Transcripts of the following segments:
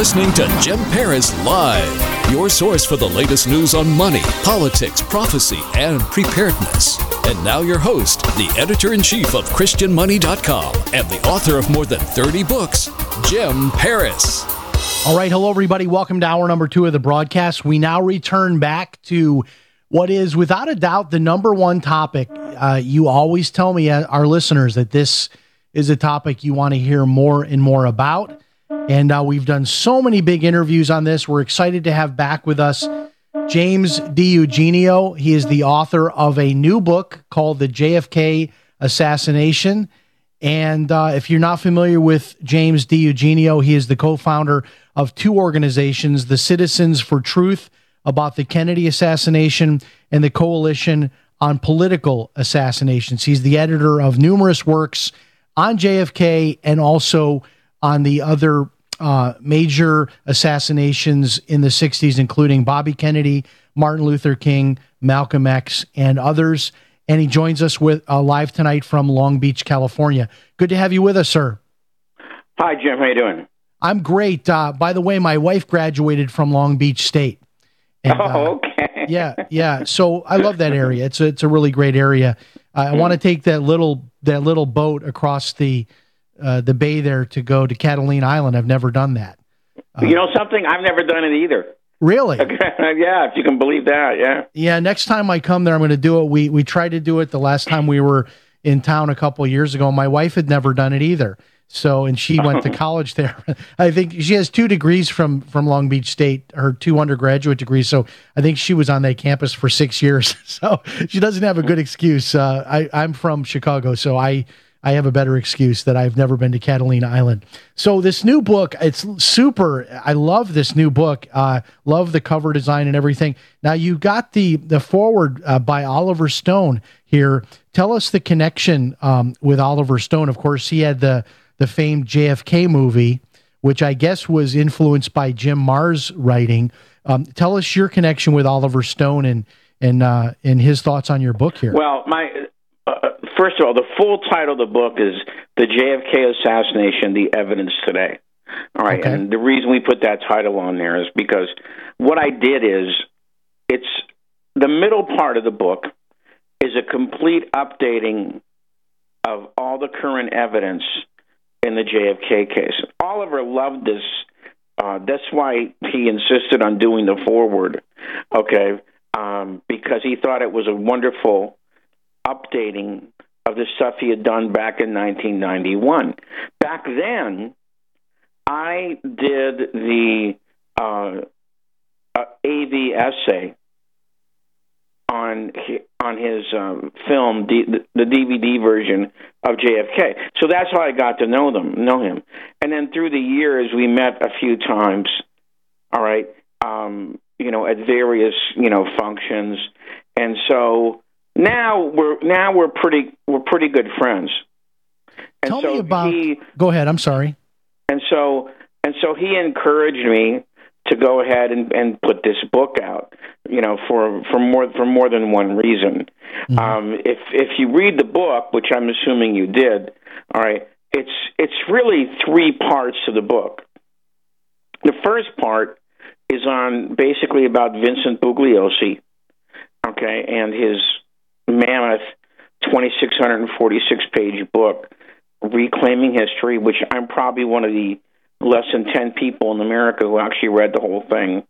listening to Jim Paris Live, your source for the latest news on money, politics, prophecy, and preparedness. And now, your host, the editor in chief of ChristianMoney.com and the author of more than 30 books, Jim Paris. All right, hello everybody. Welcome to hour number two of the broadcast. We now return back to what is, without a doubt, the number one topic. Uh, you always tell me, uh, our listeners, that this is a topic you want to hear more and more about. And uh, we've done so many big interviews on this. We're excited to have back with us James DiEugenio. He is the author of a new book called The JFK Assassination. And uh, if you're not familiar with James DiEugenio, he is the co founder of two organizations the Citizens for Truth about the Kennedy assassination and the Coalition on Political Assassinations. He's the editor of numerous works on JFK and also on the other uh, major assassinations in the 60s, including Bobby Kennedy, Martin Luther King, Malcolm X, and others. And he joins us with uh, live tonight from Long Beach, California. Good to have you with us, sir. Hi, Jim. How you doing? I'm great. Uh, by the way, my wife graduated from Long Beach State. And, uh, oh, okay. yeah, yeah. So I love that area. It's a, it's a really great area. Uh, I want to take that little that little boat across the uh, the bay there to go to Catalina Island. I've never done that. you know something? I've never done it either. Really? yeah, if you can believe that. Yeah. Yeah. Next time I come there, I'm going to do it. We we tried to do it the last time we were in town a couple of years ago. My wife had never done it either. So and she went to college there. I think she has two degrees from from Long Beach State, her two undergraduate degrees. So I think she was on that campus for six years. So she doesn't have a good excuse. Uh, I I'm from Chicago, so I I have a better excuse that I've never been to Catalina Island. So this new book, it's super. I love this new book. Uh, love the cover design and everything. Now you got the the forward uh, by Oliver Stone here. Tell us the connection um, with Oliver Stone. Of course, he had the the famed JFK movie, which I guess was influenced by Jim Marrs' writing. Um, tell us your connection with Oliver Stone and and uh, and his thoughts on your book here. Well, my uh, first of all, the full title of the book is "The JFK Assassination: The Evidence Today." All right, Okay. and the reason we put that title on there is because what I did is it's the middle part of the book is a complete updating of all the current evidence in the JFK case. Oliver loved this. Uh, that's why he insisted on doing the forward, okay? Um, because he thought it was a wonderful updating of the stuff he had done back in 1991. Back then, I did the uh, uh, AV essay on on his um, film, D- the DVD version of JFK. So that's how I got to know them, know him. And then through the years, we met a few times. All right, um, you know, at various you know functions, and so now we're now we're pretty we're pretty good friends. And Tell so me about. he Go ahead. I'm sorry. and so and so he encouraged me to go ahead and, and put this book out you know for for more for more than one reason um, if if you read the book which i'm assuming you did all right it's it's really three parts to the book the first part is on basically about vincent bugliosi okay and his mammoth 2646 page book reclaiming history which i'm probably one of the less than 10 people in America who actually read the whole thing.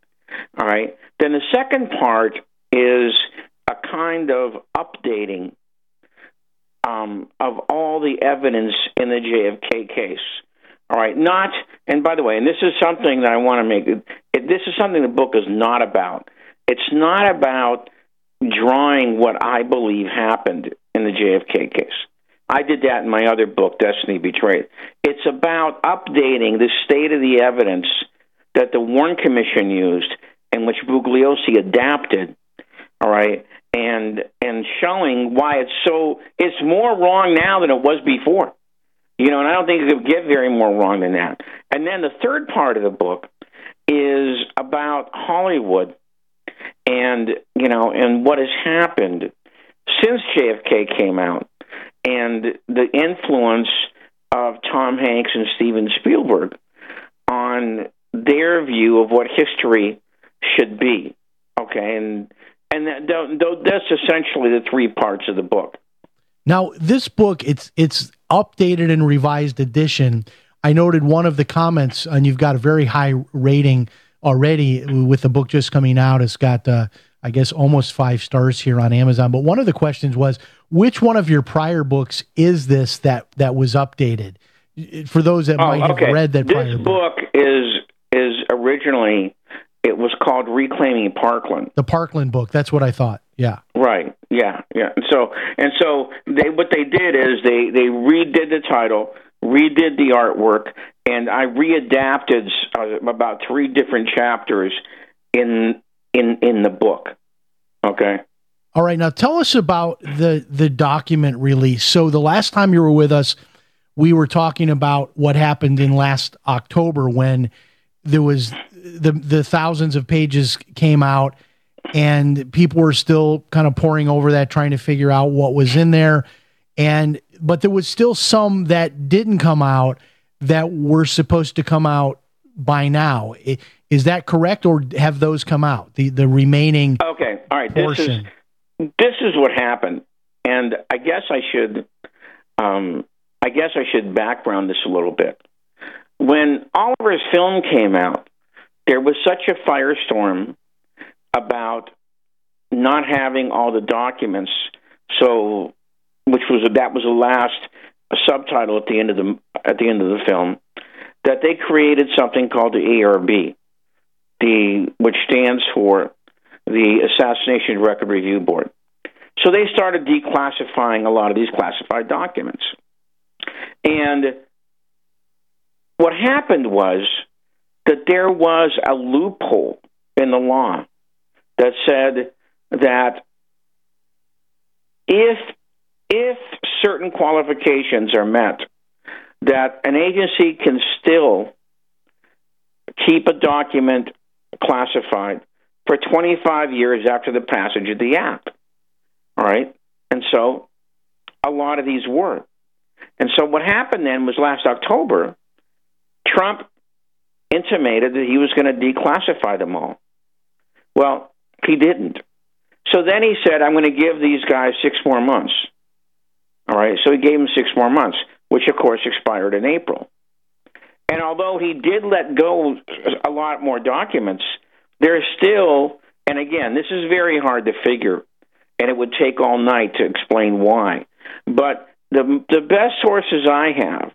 All right. Then the second part is a kind of updating um, of all the evidence in the JFK case. All right, not, and by the way, and this is something that I want to make, it, this is something the book is not about. It's not about drawing what I believe happened in the JFK case. I did that in my other book, Destiny Betrayed. It's about updating the state of the evidence that the Warren Commission used, and which Bugliosi adapted. All right, and and showing why it's so it's more wrong now than it was before. You know, and I don't think it could get very more wrong than that. And then the third part of the book is about Hollywood and you know and what has happened since JFK came out and the influence of Tom Hanks and Steven Spielberg on their view of what history should be. Okay, and and that, that's essentially the three parts of the book. Now, this book it's it's updated and revised edition. I noted one of the comments, and you've got a very high rating already with the book just coming out. It's got, uh, I guess, almost five stars here on Amazon. But one of the questions was, which one of your prior books is this that that was updated? For those that oh, might okay. have read that this prior book, book is is originally it was called Reclaiming Parkland. The Parkland book. That's what I thought. Yeah. Right. Yeah. Yeah. And so and so they what they did is they they redid the title, redid the artwork, and I readapted uh, about three different chapters in in in the book. Okay. All right. Now tell us about the the document release. So the last time you were with us, we were talking about what happened in last October when there was the the thousands of pages came out and people were still kind of poring over that trying to figure out what was in there and but there was still some that didn't come out that were supposed to come out by now is that correct or have those come out the the remaining okay all right portion? this is this is what happened and i guess i should um i guess i should background this a little bit when oliver's film came out there was such a firestorm about not having all the documents. So, which was that was the last subtitle at the end of the at the end of the film that they created something called the ARB, the which stands for the Assassination Record Review Board. So they started declassifying a lot of these classified documents. And what happened was that there was a loophole in the law that said that if if certain qualifications are met, that an agency can still keep a document classified for 25 years after the passage of the act. All right? And so a lot of these were. And so what happened then was last October, Trump intimated that he was going to declassify them all. Well, he didn't. So then he said, I'm going to give these guys six more months. All right, so he gave him six more months, which of course expired in April. And although he did let go a lot more documents, there's still, and again, this is very hard to figure, and it would take all night to explain why. But the the best sources I have,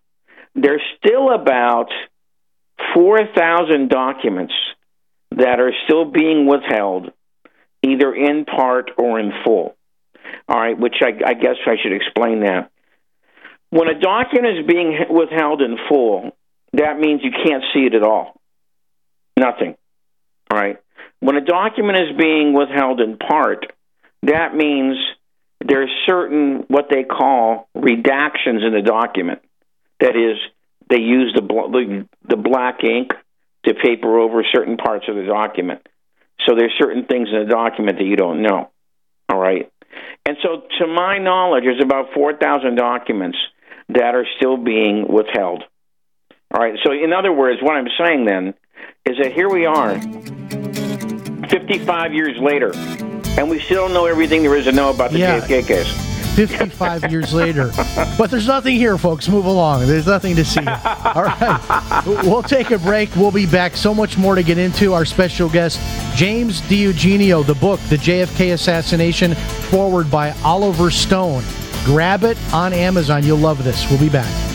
there's still about 4,000 documents that are still being withheld, either in part or in full. All right, which I, I guess I should explain that. When a document is being withheld in full, that means you can't see it at all. Nothing. All right. When a document is being withheld in part, that means there's certain what they call redactions in the document. That is, they use the, the the black ink to paper over certain parts of the document. So there's certain things in the document that you don't know. All right. And so, to my knowledge, there's about 4,000 documents that are still being withheld. All right. So, in other words, what I'm saying then is that here we are, 55 years later, and we still don't know everything there is to know about the Yeah. JFK case. 55 years later. But there's nothing here, folks. Move along. There's nothing to see. All right. We'll take a break. We'll be back. So much more to get into. Our special guest, James DiEugenio, the book, The JFK Assassination, forward by Oliver Stone. Grab it on Amazon. You'll love this. We'll be back.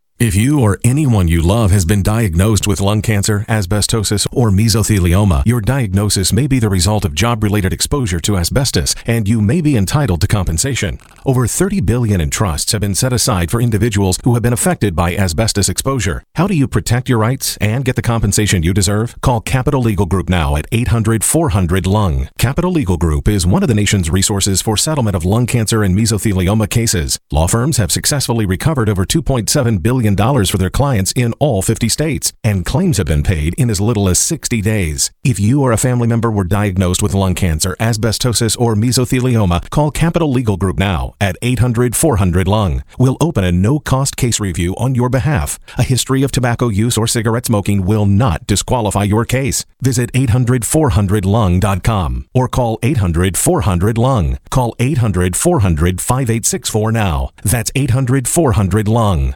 If you or anyone you love has been diagnosed with lung cancer, asbestosis, or mesothelioma, your diagnosis may be the result of job-related exposure to asbestos, and you may be entitled to compensation. Over 30 billion in trusts have been set aside for individuals who have been affected by asbestos exposure. How do you protect your rights and get the compensation you deserve? Call Capital Legal Group now at 800-400-LUNG. Capital Legal Group is one of the nation's resources for settlement of lung cancer and mesothelioma cases. Law firms have successfully recovered over 2.7 billion dollars for their clients in all 50 states, and claims have been paid in as little as 60 days. If you or a family member were diagnosed with lung cancer, asbestosis, or mesothelioma, call Capital Legal Group now at 800 400 Lung. We'll open a no cost case review on your behalf. A history of tobacco use or cigarette smoking will not disqualify your case. Visit 800 400 Lung.com or call 800 400 Lung. Call 800 400 5864 now. That's 800 400 Lung.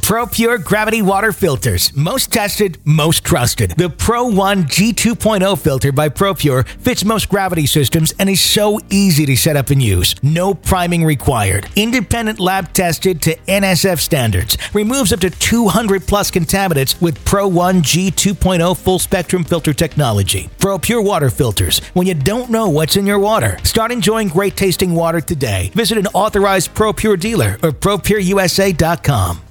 Pro Pure Gravity Water Filters. Most tested, most trusted. The Pro 1 G2.0 filter by Pro Pure fits most gravity systems and is so easy to set up and use. No priming required. Independent lab tested to NSF standards. Removes up to 200 plus contaminants with Pro 1 G2.0 full spectrum filter technology. Pro Pure Water Filters. When you don't know what's in your water, start enjoying great tasting water today. Visit an authorized Pro Pure dealer or ProPureUSA.com.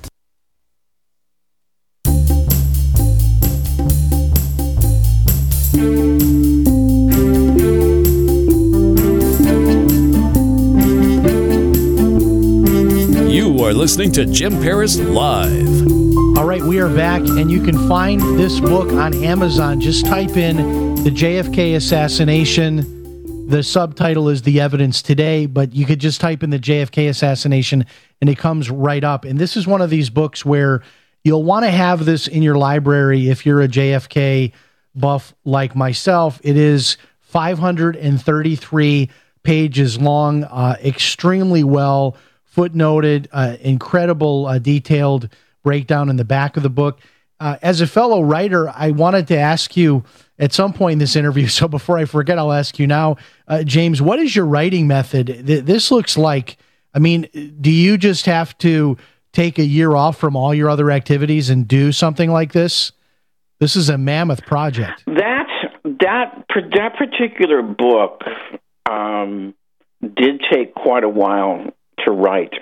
You are listening to Jim Paris Live. All right, we are back, and you can find this book on Amazon. Just type in the JFK assassination. The subtitle is The Evidence Today, but you could just type in the JFK assassination and it comes right up. And this is one of these books where you'll want to have this in your library if you're a JFK buff like myself. It is 533 pages long, uh, extremely well footnoted, uh, incredible uh, detailed breakdown in the back of the book. Uh, as a fellow writer, I wanted to ask you at some point in this interview. So before I forget, I'll ask you now, uh, James, what is your writing method? Th- this looks like, I mean, do you just have to take a year off from all your other activities and do something like this? This is a mammoth project. That that that particular book um, did take quite a while to write.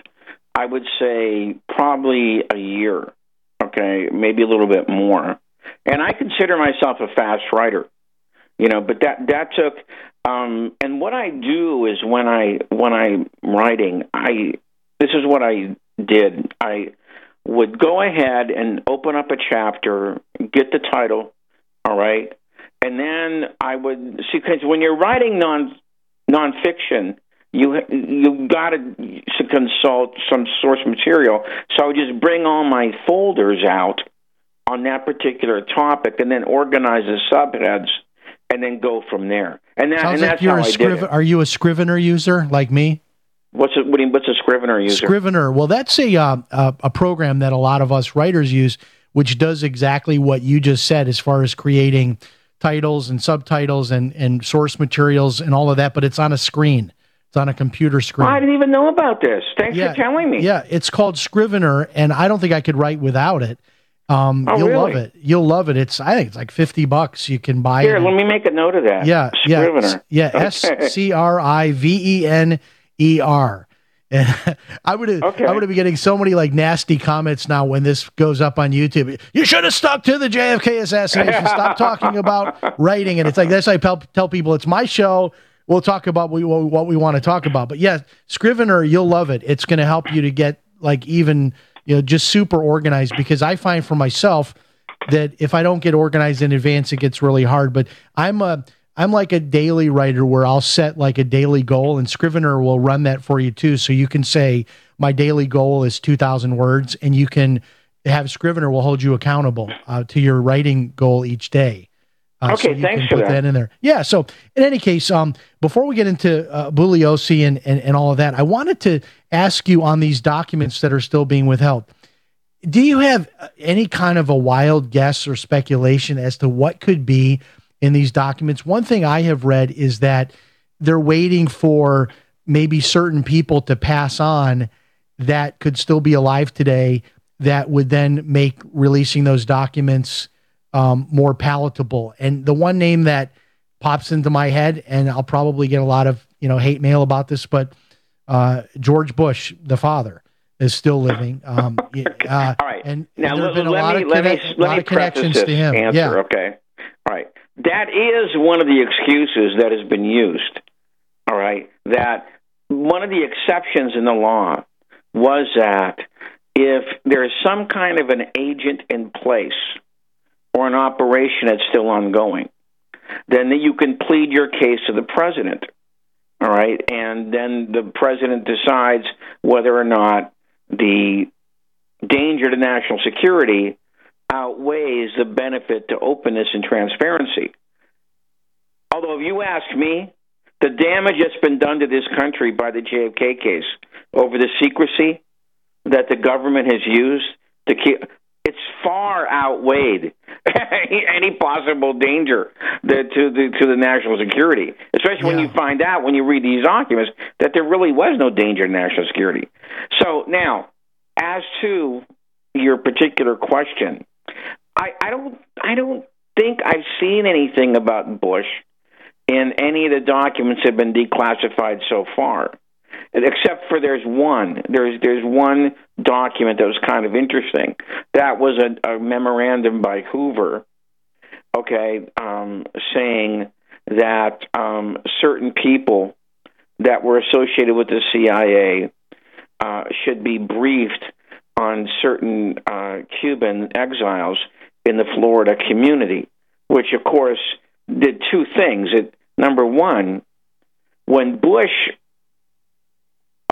I would say probably a year. Okay, maybe a little bit more. And I consider myself a fast writer. You know, but that that took. Um, and what I do is when I when I'm writing, I this is what I did. I would go ahead and open up a chapter, get the title, all right, and then I would see because when you're writing non nonfiction, you you got to consult some source material. So I would just bring all my folders out on that particular topic, and then organize the subheads, and then go from there. And that Sounds and like that's you're how a I did it. Are you a Scrivener user like me? What's a, what do you, what's a Scrivener user? Scrivener. Well, that's a, uh, a a program that a lot of us writers use, which does exactly what you just said as far as creating titles and subtitles and and source materials and all of that. But it's on a screen. It's on a computer screen. I didn't even know about this. Thanks Yeah. for telling me. Yeah, it's called Scrivener, and I don't think I could write without it. Um, Oh, you'll really? love it. You'll love it. It's I think it's like fifty bucks. You can buy Here, it. Here, let me make a note of that. Yeah, yeah, Scrivener. s- yeah. S. C R I V E N E R. And I would have, Okay. I would have been getting so many like nasty comments now when this goes up on YouTube. You should have stuck to the JFK assassination. Stop talking about writing. And it's like this. I tell, tell people it's my show. We'll talk about we, what we want to talk about. But yeah, Scrivener, you'll love it. It's going to help you to get like even you know just super organized because I find for myself that if I don't get organized in advance, it gets really hard. But I'm a I'm like a daily writer where I'll set like a daily goal, and Scrivener will run that for you too. So you can say my daily goal is two thousand words, and you can have Scrivener will hold you accountable uh, to your writing goal each day. Uh, Okay, you thanks can for put that. in there. Yeah. So in any case, um, before we get into uh, Bugliosi and, and and all of that, I wanted to ask you on these documents that are still being withheld do you have uh, any kind of a wild guess or speculation as to what could be in these documents? One thing I have read is that they're waiting for maybe certain people to pass on that could still be alive today that would then make releasing those documents um, more palatable. And the one name that pops into my head, and I'll probably get a lot of you know hate mail about this, but uh, George Bush, the father, is still living. Um, uh, All right. and now there let, have been a let lot me of let me let me connections to him. answer. yeah. Okay. All right. That is one of the excuses that has been used. All right. That one of the exceptions in the law was that if there is some kind of an agent in place or an operation that's still ongoing, then you can plead your case to the president. All right. And then the president decides whether or not the danger to national security outweighs the benefit to openness and transparency. Although, if you ask me, the damage that's been done to this country by the JFK case over the secrecy that the government has used to keep it's far outweighed any possible danger that, to the to the national security. Especially when you find out when you read these documents that there really was no danger to national security. So now, as to your particular question, I, I don't I don't think I've seen anything about Bush in any of the documents that have been declassified so far. Except for there's one. There's there's one document that was kind of interesting. That was a, a memorandum by Hoover, okay, um, saying that um, certain people that were associated with the CIA uh, should be briefed on certain uh, Cuban exiles in the Florida community, which of course did two things. It number one, when Bush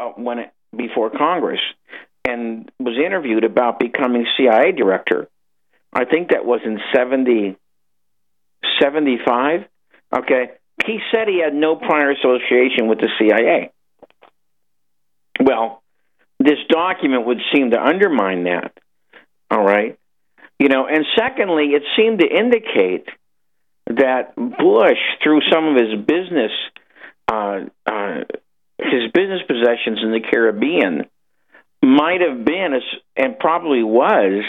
uh, went before Congress and was interviewed about becoming CIA director, I think that was in 70, 75. Okay, he said he had no prior association with the CIA. Well, this document would seem to undermine that. All right. You know, and secondly, it seemed to indicate that Bush, through some of his business, uh, uh, his business possessions in the Caribbean, might have been, and probably was,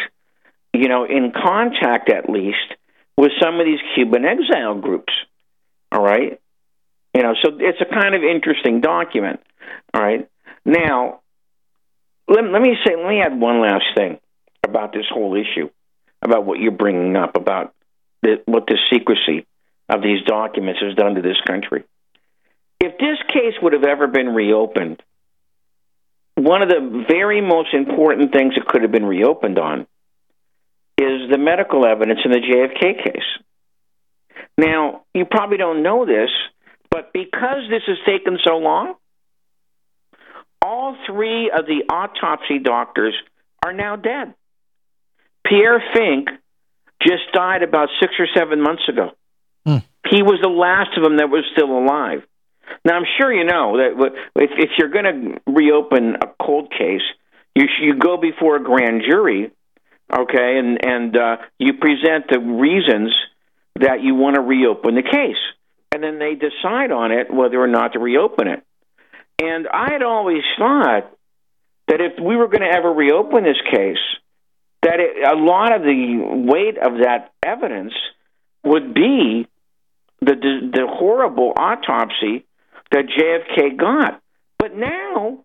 you know, in contact at least with some of these Cuban exile groups. All right. You know, so it's a kind of interesting document. All right. Now, let, let me say, let me add one last thing about this whole issue, about what you're bringing up, about the, what the secrecy of these documents has done to this country. If this case would have ever been reopened, one of the very most important things it could have been reopened on is the medical evidence in the JFK case. Now, you probably don't know this, but because this has taken so long, all three of the autopsy doctors are now dead. Pierre Finck just died about six or seven months ago. Hmm. He was the last of them that was still alive. Now, I'm sure you know that if, if you're going to reopen a cold case, you you go before a grand jury, okay, and and uh, you present the reasons that you want to reopen the case, and then they decide on it whether or not to reopen it. And I had always thought that if we were going to ever reopen this case, that it, a lot of the weight of that evidence would be the the, the horrible autopsy that JFK got. But now,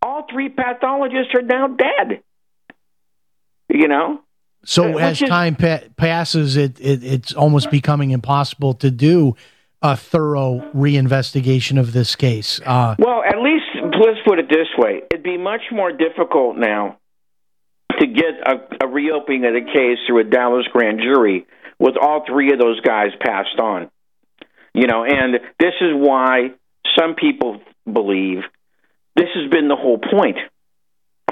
all three pathologists are now dead. You know? So Which as is- time pa- passes, it, it it's almost becoming impossible to do a thorough reinvestigation of this case. Uh, Well, at least let's put it this way: it'd be much more difficult now to get a, a reopening of the case through a Dallas grand jury with all three of those guys passed on. You know, and this is why some people believe this has been the whole point.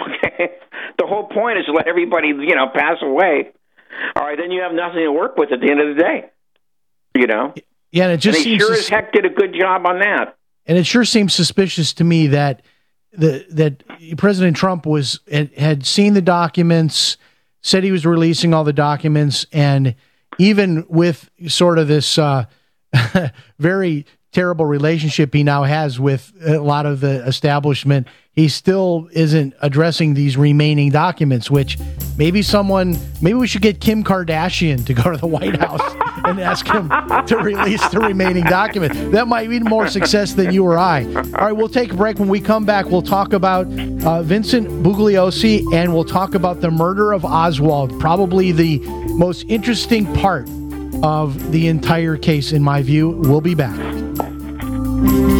Okay, the whole point is to let everybody you know pass away. All right, then you have nothing to work with at the end of the day. You know, yeah, and it just and seems sure as heck did a good job on that. and it sure seems suspicious to me that the that President Trump was had, had seen the documents, said he was releasing all the documents, and even with sort of this uh, very terrible relationship he now has with a lot of the establishment, he still isn't addressing these remaining documents. Which maybe someone, maybe we should get Kim Kardashian to go to the White House and ask him to release the remaining documents. That might be more success than you or I. All right, we'll take a break. When we come back, we'll talk about uh, Vincent Bugliosi and we'll talk about the murder of Oswald. Probably the most interesting part of the entire case, in my view. We'll be back. Thank you.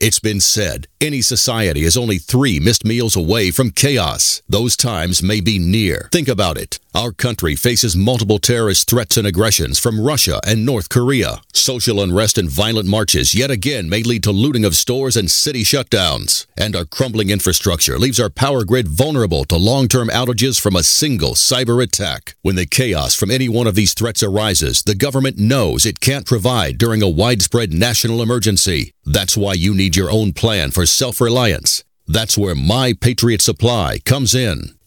It's been said any society is only three missed meals away from chaos. Those times may be near. Think about it. Our country faces multiple terrorist threats and aggressions from Russia and North Korea. Social unrest and violent marches yet again may lead to looting of stores and city shutdowns. And our crumbling infrastructure leaves our power grid vulnerable to long term outages from a single cyber attack. When the chaos from any one of these threats arises, the government knows it can't provide during a widespread national emergency. That's why you need your own plan for self reliance. That's where My Patriot Supply comes in.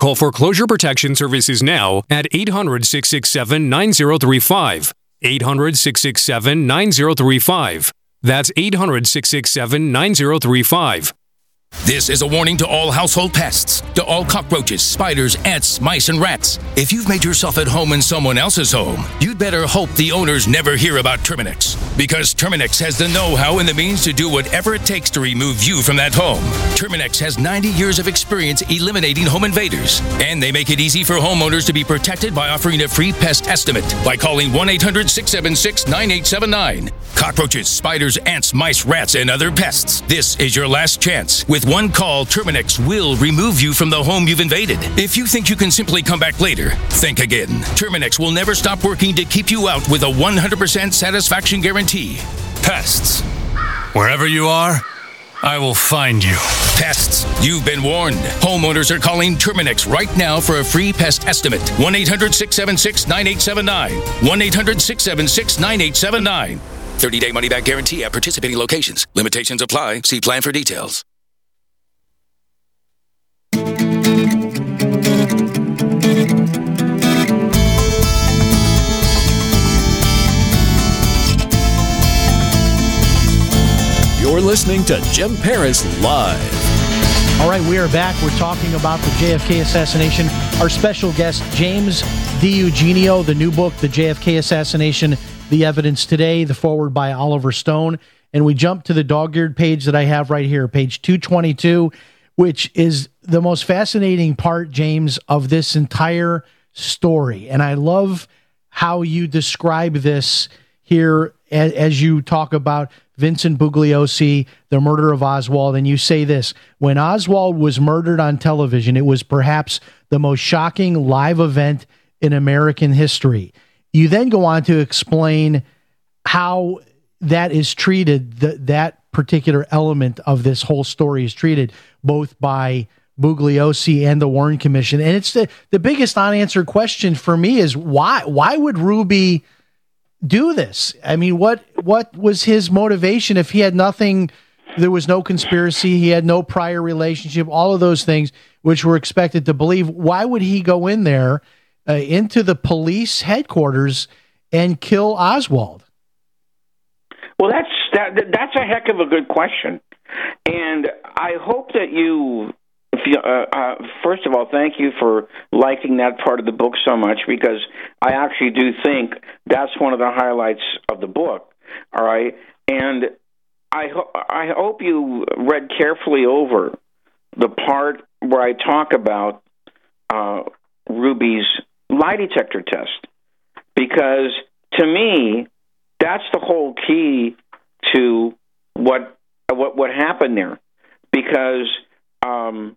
Call Foreclosure Protection Services now at 800 667 9035. 800 667 9035. That's 800 667 9035. This is a warning to all household pests, to all cockroaches, spiders, ants, mice, and rats. If you've made yourself at home in someone else's home, you'd better hope the owners never hear about Terminix. Because Terminix has the know how and the means to do whatever it takes to remove you from that home. Terminix has 90 years of experience eliminating home invaders, and they make it easy for homeowners to be protected by offering a free pest estimate by calling 1 800 676 9879. Cockroaches, spiders, ants, mice, rats, and other pests. This is your last chance. With one call, Terminix will remove you from the home you've invaded. If you think you can simply come back later, think again. Terminix will never stop working to keep you out with a 100% satisfaction guarantee. Pests. Wherever you are, I will find you. Pests, you've been warned. Homeowners are calling Terminix right now for a free pest estimate. 1 800 676 9879. 1 800 676 9879. 30 day money back guarantee at participating locations. Limitations apply. See plan for details. You're listening to Jim Paris Live. All right, we are back. We're talking about the JFK assassination. Our special guest, James DiEugenio, the new book, The JFK Assassination The Evidence Today, the forward by Oliver Stone. And we jump to the dog eared page that I have right here, page 222, which is the most fascinating part, James, of this entire story. And I love how you describe this here as, as you talk about Vincent Bugliosi, the murder of Oswald, and you say this when Oswald was murdered on television, it was perhaps the most shocking live event in American history. You then go on to explain how that is treated, that particular element of this whole story is treated both by Bugliosi and the Warren Commission. And it's the, the biggest unanswered question for me is why why would Ruby do this? I mean, what what was his motivation if he had nothing? There was no conspiracy. He had no prior relationship. All of those things, which we're expected to believe. Why would he go in there uh, into the police headquarters and kill Oswald? Well, that's that, that's a heck of a good question, and I hope that you you, uh, uh, first of all, thank you for liking that part of the book so much because I actually do think that's one of the highlights of the book. All right, and I ho- I hope you read carefully over the part where I talk about uh, Ruby's lie detector test because to me that's the whole key to what what what happened there because um,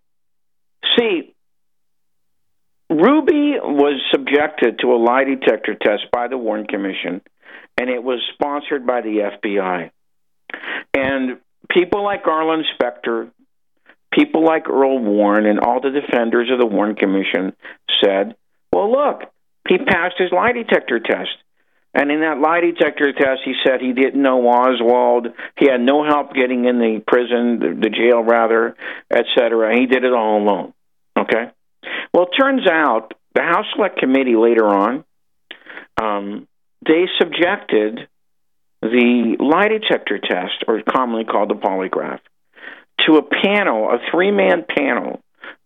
See, Ruby was subjected to a lie detector test by the Warren Commission, and it was sponsored by the FBI. And people like Arlen Specter, people like Earl Warren, and all the defenders of the Warren Commission said, well, look, he passed his lie detector test. And in that lie detector test, he said he didn't know Oswald. He had no help getting in the prison, the, jail rather, et cetera. He did it all alone. Okay. Well, it turns out the House Select Committee later on, um, they subjected the lie detector test, or commonly called the polygraph, to a panel, a three man panel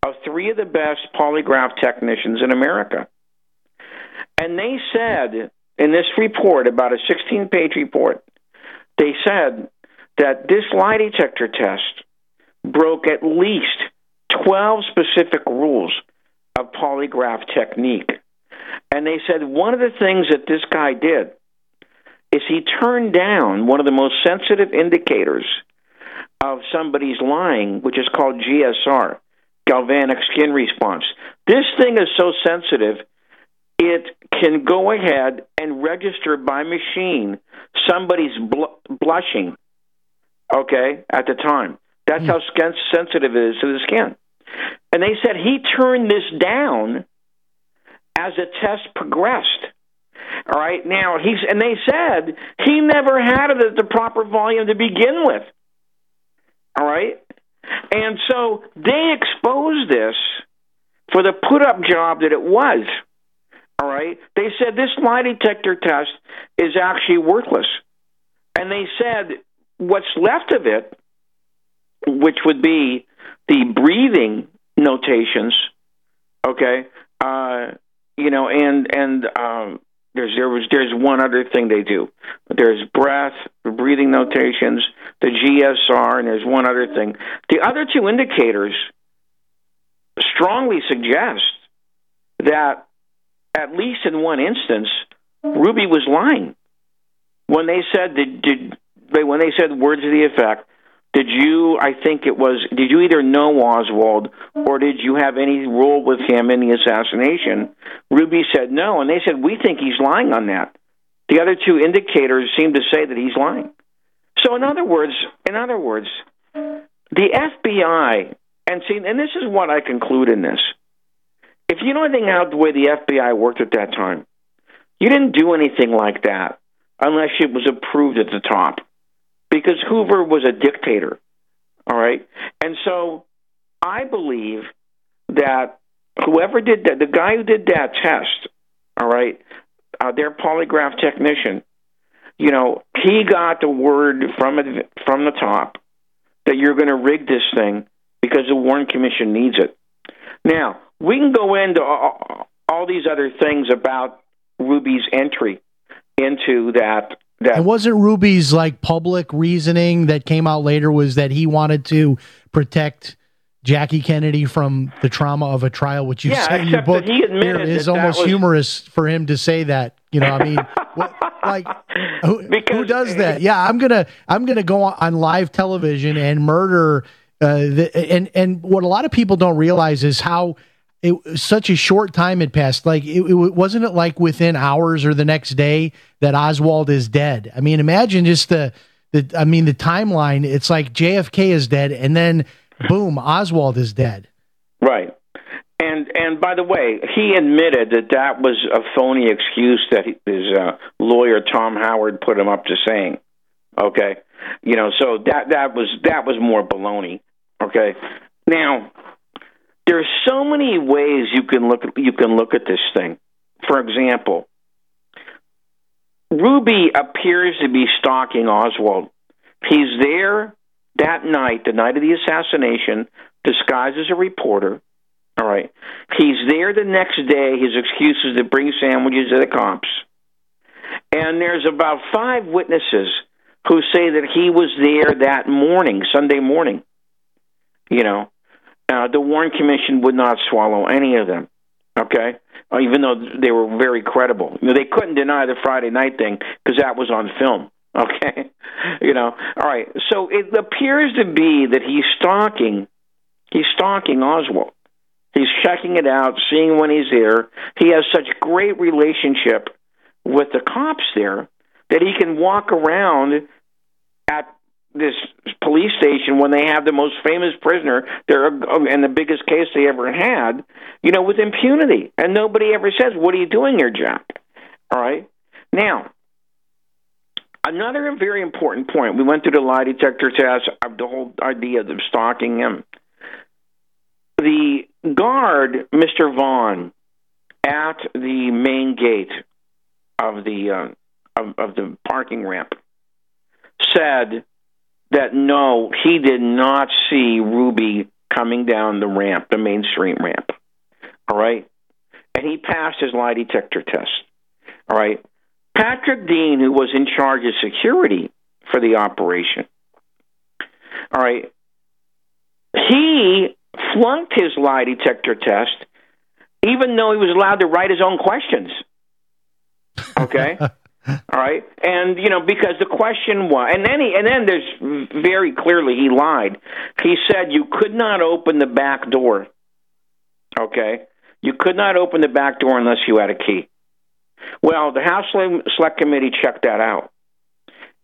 of three of the best polygraph technicians in America. And they said in this report, about a 16 page report, they said that this lie detector test broke at least 12 specific rules of polygraph technique. And they said one of the things that this guy did is he turned down one of the most sensitive indicators of somebody's lying, which is called GSR, galvanic skin response. This thing is so sensitive, it can go ahead and register by machine somebody's bl- blushing, okay, at the time. That's hmm. how skin- sensitive it is to the skin. And they said he turned this down as the test progressed. All right, now he's and they said he never had it at the proper volume to begin with. All right, and so they exposed this for the put up job that it was. All right, they said this lie detector test is actually worthless, and they said what's left of it, which would be the breathing notations, okay, uh, you know, and and um, there's there was there's one other thing they do. There's breath, the breathing notations, the GSR, and there's one other thing. The other two indicators strongly suggest that at least in one instance, Ruby was lying. When they said did, did they when they said words to the effect did you i think it was did you either know oswald or did you have any role with him in the assassination? Ruby said no and they said we think he's lying on that. The other two indicators seem to say that he's lying. So in other words in other words the fbi and see and this is what i conclude in this if you know anything about the way the fbi worked at that time you didn't do anything like that unless it was approved at the top because Hoover was a dictator. All right. And so I believe that whoever did that, the guy who did that test, all right, uh, their polygraph technician, you know, he got the word from from the top that you're going to rig this thing because the Warren Commission needs it. Now, we can go into all, all these other things about Ruby's entry into that that and wasn't Ruby's like public reasoning that came out later was that he wanted to protect Jackie Kennedy from the trauma of a trial, which you yeah, say in your book he admitted here is almost was- humorous for him to say that. You know, I mean, what, like who, who does that? Yeah, I'm gonna I'm gonna go on, on live television and murder. Uh, the, and and what a lot of people don't realize is how it such a short time had passed. Like it, it wasn't it like within hours or the next day that Oswald is dead. I mean, imagine just the the I mean the timeline. It's like JFK is dead, and then boom, Oswald is dead. Right. And and by the way, he admitted that that was a phony excuse that his uh, lawyer Tom Howard put him up to saying. Okay, you know, so that that was that was more baloney. Okay, now there's so many ways you can look you can look at this thing. For example, Ruby appears to be stalking Oswald. He's there that night, the night of the assassination, disguised as a reporter. All right. He's there the next day. His excuse is to bring sandwiches to the cops. And there's about five witnesses who say that he was there that morning, Sunday morning. You know, uh, the Warren Commission would not swallow any of them. Okay, uh, even though they were very credible, you know, they couldn't deny the Friday night thing because that was on film. Okay, you know, all right. So it appears to be that he's stalking. He's stalking Oswald. He's checking it out, seeing when he's there. He has such great relationship with the cops there that he can walk around at this police station when they have the most famous prisoner there and the biggest case they ever had, you know, with impunity. And nobody ever says, "What are you doing here, Jack?" All right. Now, another very important point. We went through the lie detector test, uh, the whole idea of stalking him. The guard, Mr. Vaughn, at the main gate of the uh, of, of the parking ramp said that no, he did not see Ruby coming down the ramp, the Main Street ramp. All right, and he passed his lie detector test. All right, Patrick Dean, who was in charge of security for the operation. All right, he flunked his lie detector test, even though he was allowed to write his own questions. Okay. All right, and you know because the question was, and then he, and then there's very clearly he lied. He said you could not open the back door. Okay, you could not open the back door unless you had a key. Well, the House Select Committee checked that out,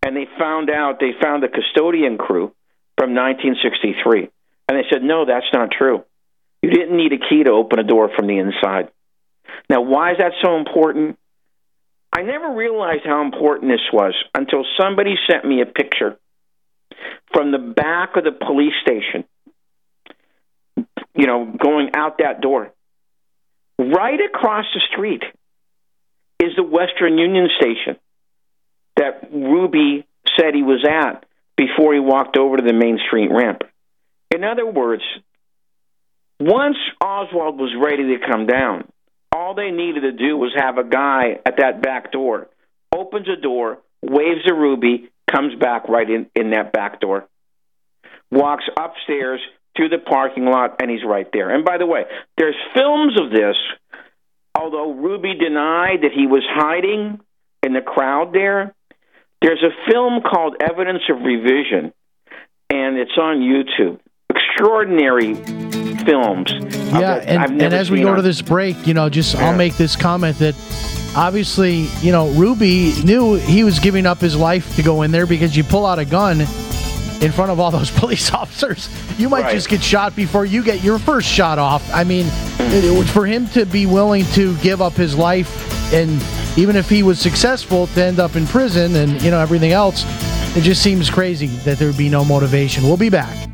and they found out they found the custodian crew from 1963, and they said no, that's not true. You didn't need a key to open a door from the inside. Now, why is that so important? I never realized how important this was until somebody sent me a picture from the back of the police station, you know, going out that door. Right across the street is the Western Union station that Ruby said he was at before he walked over to the Main Street ramp. In other words, once Oswald was ready to come down, all they needed to do was have a guy at that back door, opens a door, waves a ruby, comes back right in, in that back door, walks upstairs to the parking lot, and he's right there. And by the way, there's films of this, although Ruby denied that he was hiding in the crowd there. There's a film called Evidence of Revision, and it's on YouTube. Extraordinary films. Yeah, and, and as we go to this break, you know, just yeah. I'll make this comment that obviously, you know, Ruby knew he was giving up his life to go in there because you pull out a gun in front of all those police officers, you might right. just get shot before you get your first shot off. I mean, it, for him to be willing to give up his life and even if he was successful to end up in prison and you know everything else, it just seems crazy that there would be no motivation. We'll be back.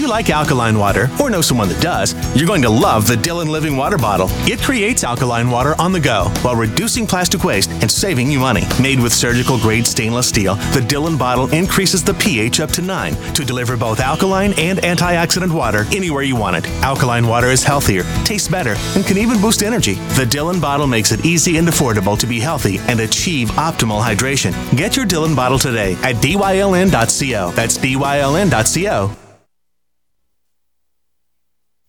like alkaline water or know someone that does, you're going to love the DYLN Living Water Bottle. It creates alkaline water on the go while reducing plastic waste and saving you money. Made with surgical grade stainless steel, the DYLN bottle increases the pH up to 9 to deliver both alkaline and antioxidant water anywhere you want it. Alkaline water is healthier, tastes better, and can even boost energy. The DYLN bottle makes it easy and affordable to be healthy and achieve optimal hydration. Get your DYLN bottle today at dyln.co. That's dyln.co.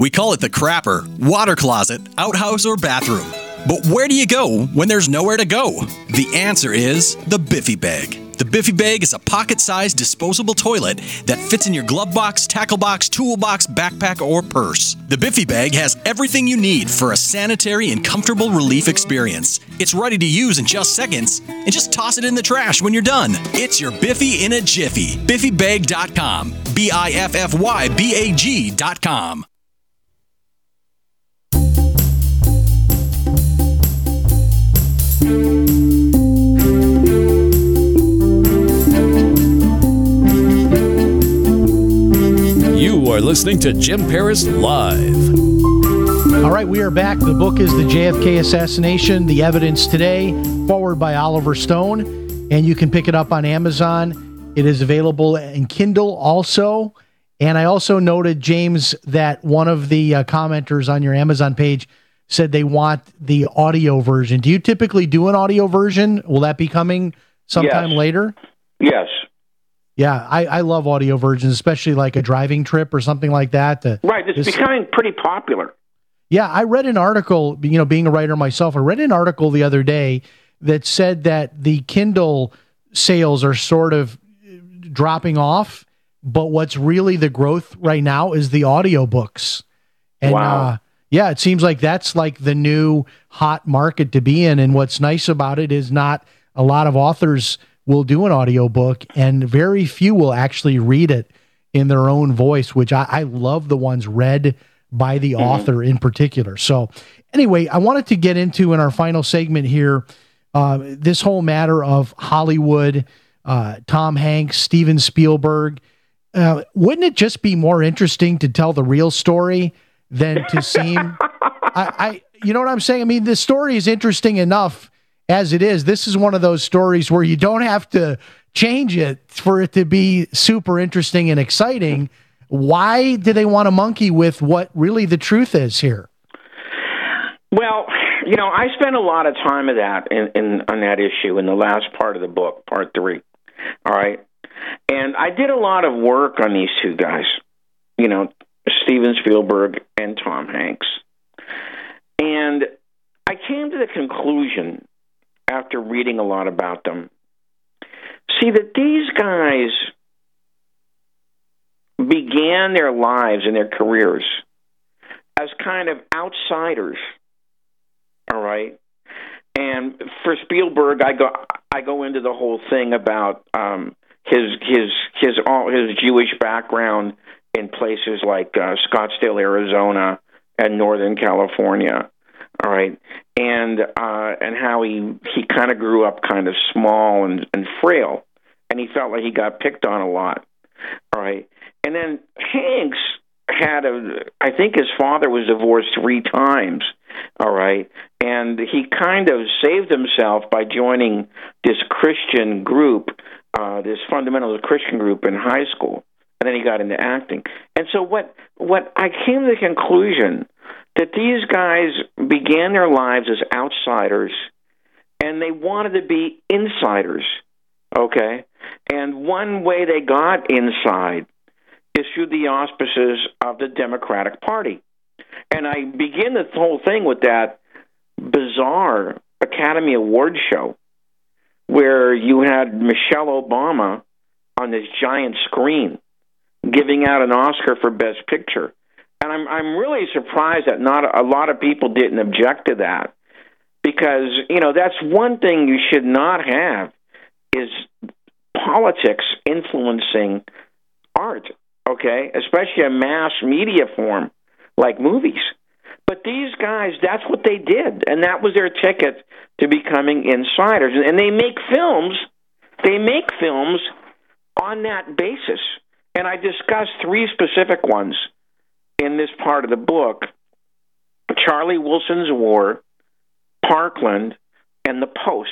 We call it the crapper, water closet, outhouse, or bathroom. But where do you go when there's nowhere to go? The answer is the Biffy Bag. The Biffy Bag is a pocket sized disposable toilet that fits in your glove box, tackle box, toolbox, backpack, or purse. The Biffy Bag has everything you need for a sanitary and comfortable relief experience. It's ready to use in just seconds, and just toss it in the trash when you're done. It's your Biffy in a jiffy. BiffyBag.com. B I F F Y B A G.com. You are listening to Jim Paris Live. All right, we are back. The book is The JFK Assassination The Evidence Today, forward by Oliver Stone, and you can pick it up on Amazon. It is available in Kindle also. And I also noted, James, that one of the uh, commenters on your Amazon page said they want the audio version. Do you typically do an audio version? Will that be coming sometime Yes. later? Yes. Yeah, I, I love audio versions, especially like a driving trip or something like that. to- Right. It's just- becoming pretty popular. yeah, I read an article, you know, being a writer myself, I read an article the other day that said that the Kindle sales are sort of dropping off, but what's really the growth right now is the audiobooks. And Wow. uh yeah, it seems like that's like the new hot market to be in and what's nice about it is not a lot of authors will do an audiobook and very few will actually read it in their own voice, which I, I love the ones read by the author in particular. So, anyway, I wanted to get into in our final segment here uh, this whole matter of Hollywood, uh, Tom Hanks, Steven Spielberg. Uh, wouldn't it just be more interesting to tell the real story than to seem? I, I, you know what I'm saying? I mean, the story is interesting enough as it is. This is one of those stories where you don't have to change it for it to be super interesting and exciting. Why do they want to monkey with what really the truth is here? Well, you know, I spent a lot of time of that in, in on that issue in the last part of the book, part three. All right, and I did a lot of work on these two guys. You know, Steven Spielberg and Tom Hanks, and I came to the conclusion after reading a lot about them. See that these guys began their lives and their careers as kind of outsiders all right. And for Spielberg, I go I go into the whole thing about um, his his his all his Jewish background in places like uh, Scottsdale, Arizona, and Northern California. All right, and uh, and how he he kind of grew up kind of small and, and frail, and he felt like he got picked on a lot. All right, and then Hanks had a I think his father was divorced three times. All right. And he kind of saved himself by joining this Christian group, uh, this fundamentalist Christian group in high school. And then he got into acting. And so what what I came to the conclusion that these guys began their lives as outsiders and they wanted to be insiders. Okay? And one way they got inside is through the auspices of the Democratic Party. And I begin the whole thing with that bizarre Academy Award show where you had Michelle Obama on this giant screen giving out an Oscar for Best Picture. And I'm I'm really surprised that not a lot of people didn't object to that because you know that's one thing you should not have is politics influencing art. Okay, especially a mass media form like movies. But these guys, that's what they did, and that was their ticket to becoming insiders. And they make films. They make films on that basis. And I discussed three specific ones in this part of the book Charlie Wilson's War, Parkland, and The Post,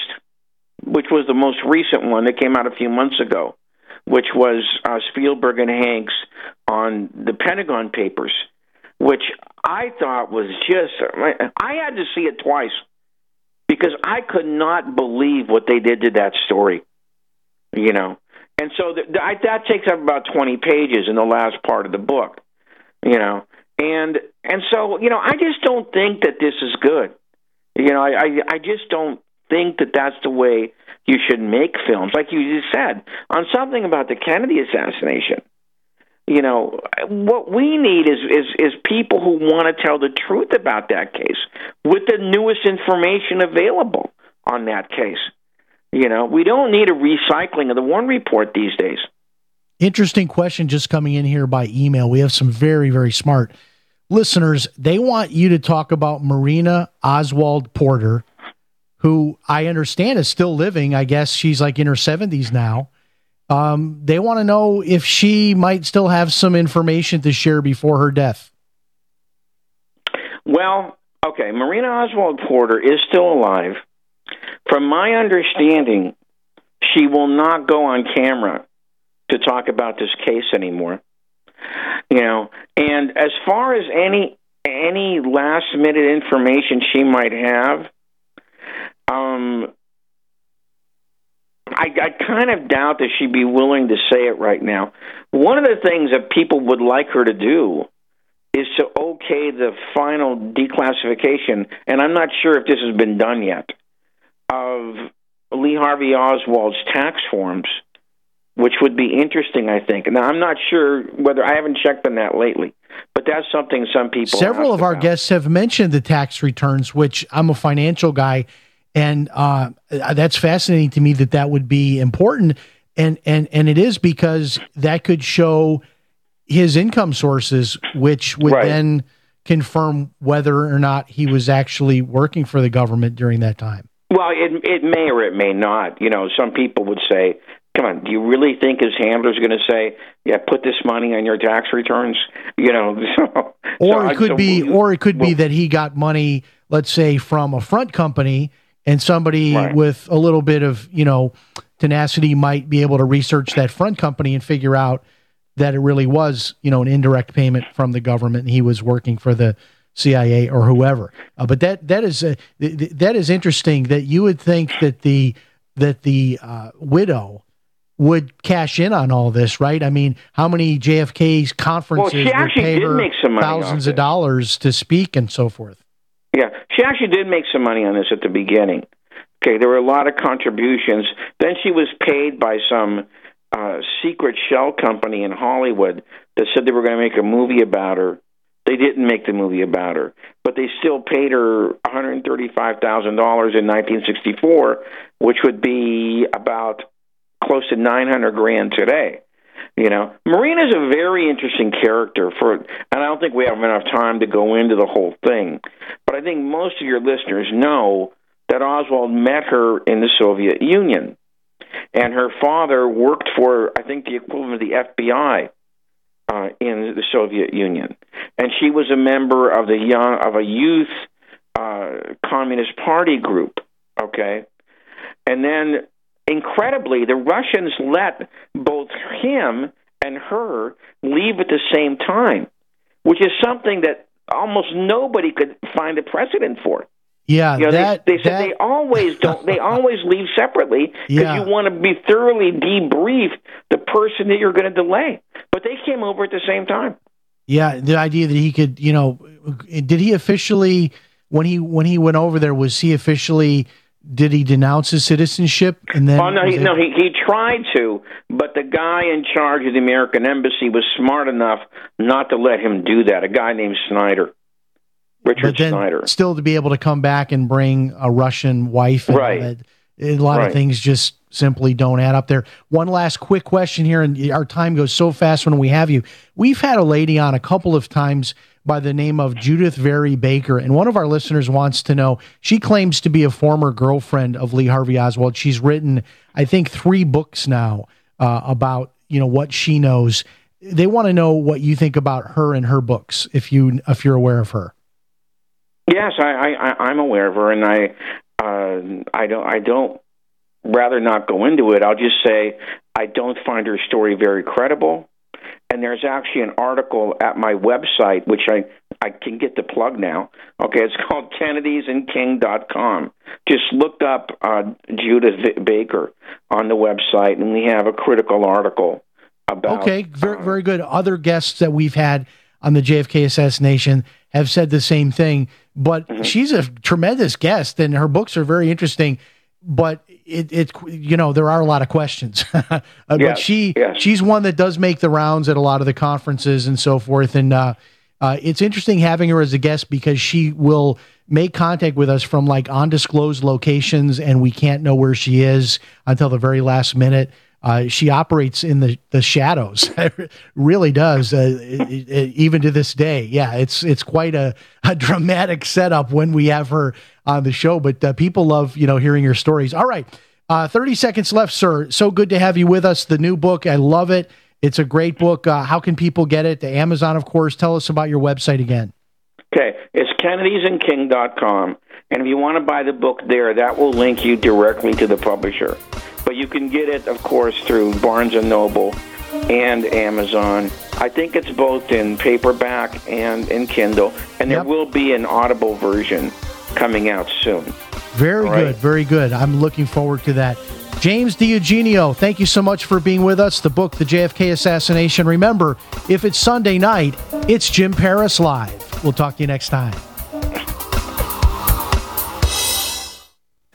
which was the most recent one that came out a few months ago, which was uh, Spielberg and Hanks on the Pentagon Papers, which I thought was just, I had to see it twice because I could not believe what they did to that story, you know. And so the, the, I, that takes up about 20 pages in the last part of the book, you know. And and so you know, I just don't think that this is good. You know, I I, I just don't think that that's the way you should make films. Like you just said on something about the Kennedy assassination. You know, what we need is is is people who want to tell the truth about that case with the newest information available on that case. You know, we don't need a recycling of the Warren report these days. Interesting question just coming in here by email. We have some very, very smart listeners. They want you to talk about Marina Oswald Porter, who I understand is still living. I guess she's like in her 70s now. Um, they want to know if she might still have some information to share before her death. Well, okay, Marina Oswald Porter is still alive. From my understanding, she will not go on camera to talk about this case anymore. You know, and as far as any any last minute information she might have, um, I, I kind of doubt that she'd be willing to say it right now. One of the things that people would like her to do is to okay the final declassification, and I'm not sure if this has been done yet, of Lee Harvey Oswald's tax forms which would be interesting, I think. Now, I'm not sure whether I haven't checked on that lately, but that's something some people. Several of our about. guests have mentioned the tax returns, which I'm a financial guy, and uh, that's fascinating to me that that would be important, and and and it is because that could show his income sources, which would Right. then confirm whether or not he was actually working for the government during that time. Well, it it may or it may not. You know, some people would say, "Come on, do you really think his handler's going to say, yeah, put this money on your tax returns?" You know, so, Or so it could so be, we- or it could be that he got money, let's say, from a front company, and somebody Right. with a little bit of you know tenacity might be able to research that front company and figure out that it really was you know an indirect payment from the government, and he was working for the CIA or whoever. Uh, but that that is uh, th- th- that is interesting. That you would think that the that the uh, widow would cash in on all this, right? I mean, how many JFK's conferences Well, she actually pay did her make some money thousands of dollars to speak and so forth? Yeah, she actually did make some money on this at the beginning. Okay, there were a lot of contributions. Then she was paid by some uh, secret shell company in Hollywood that said they were going to make a movie about her. They didn't make the movie about her, but they still paid her one hundred thirty-five thousand dollars in nineteen sixty-four, which would be about close to nine hundred grand today. You know, Marina's a very interesting character for, and I don't think we have enough time to go into the whole thing. But I think most of your listeners know that Oswald met her in the Soviet Union, and her father worked for, I think, the equivalent of the FBI uh, in the Soviet Union, and she was a member of the young of a youth uh, Communist Party group. Okay, and then incredibly, the Russians let both him and her leave at the same time, which is something that almost nobody could find a precedent for. Yeah, You know, that they, they said that- they always don't. They always leave separately because Yeah. you want to be thoroughly debrief the person that you're going to delay. But they came over at the same time. Yeah, the idea that he could, you know, did he officially when he when he went over there was he officially did he denounce his citizenship? And then Oh no, he, no, he he tried to, but the guy in charge of the American embassy was smart enough not to let him do that. A guy named Snyder, Richard Snyder. still to be able to come back and bring a Russian wife, Right. that, a lot Right. of things just simply don't add up there. One last quick question here, and our time goes so fast when we have you. We've had a lady on a couple of times by the name of Judyth Vary Baker, and one of our listeners wants to know. She claims to be a former girlfriend of Lee Harvey Oswald. She's written, I think, three books now uh, about you know what she knows. They want to know what you think about her and her books, if you if you're aware of her. Yes, I, I, I'm aware of her, and I uh, I don't I don't rather not go into it. I'll just say I don't find her story very credible. And there's actually an article at my website, which I I can get the plug now. Okay, it's called KennedysandKing.com. Just look up uh, Judyth Baker on the website, and we have a critical article about. Okay, very very good. Other guests that we've had on the JFK assassination have said the same thing. But Mm-hmm. she's a tremendous guest, and her books are very interesting. But it, it you know, there are a lot of questions. Uh, but Yes, she yes. she's one that does make the rounds at a lot of the conferences and so forth. And uh, uh, it's interesting having her as a guest because she will make contact with us from like undisclosed locations, and we can't know where she is until the very last minute. Uh, she operates in the, the shadows. really does, uh, it- it- even to this day. Yeah, it's it's quite a, a dramatic setup when we have her on the show. But uh, people love you know hearing her stories. All right, uh, thirty seconds left, sir. So good to have you with us. The new book, I love it. It's a great book. Uh, how can people get it? The Amazon, of course. Tell us about your website again. Okay, it's kennedysandking.com. And if you want to buy the book there, that will link you directly to the publisher. But you can get it, of course, through Barnes & Noble and Amazon. I think it's both in paperback and in Kindle. And there will be an Audible version coming out soon. Very right. good, very good. I'm looking forward to that. James DiEugenio, thank you so much for being with us. The book, The JFK Assassination. Remember, if it's Sunday night, it's Jim Paris Live. We'll talk to you next time.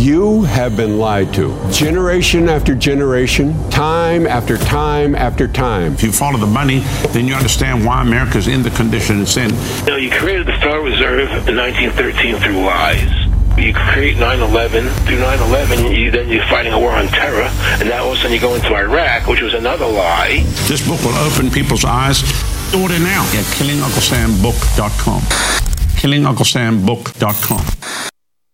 You have been lied to. Generation after generation, time after time after time. If you follow the money, then you understand why America's in the condition it's in. You know, you created the Federal Reserve in 1913 through lies. You create 9/11 through 9/11. You, then you're fighting a war on terror, and now all of a sudden you go into Iraq, which was another lie. This book will open people's eyes. Order now at killingunclesambook.com. Killingunclesambook.com.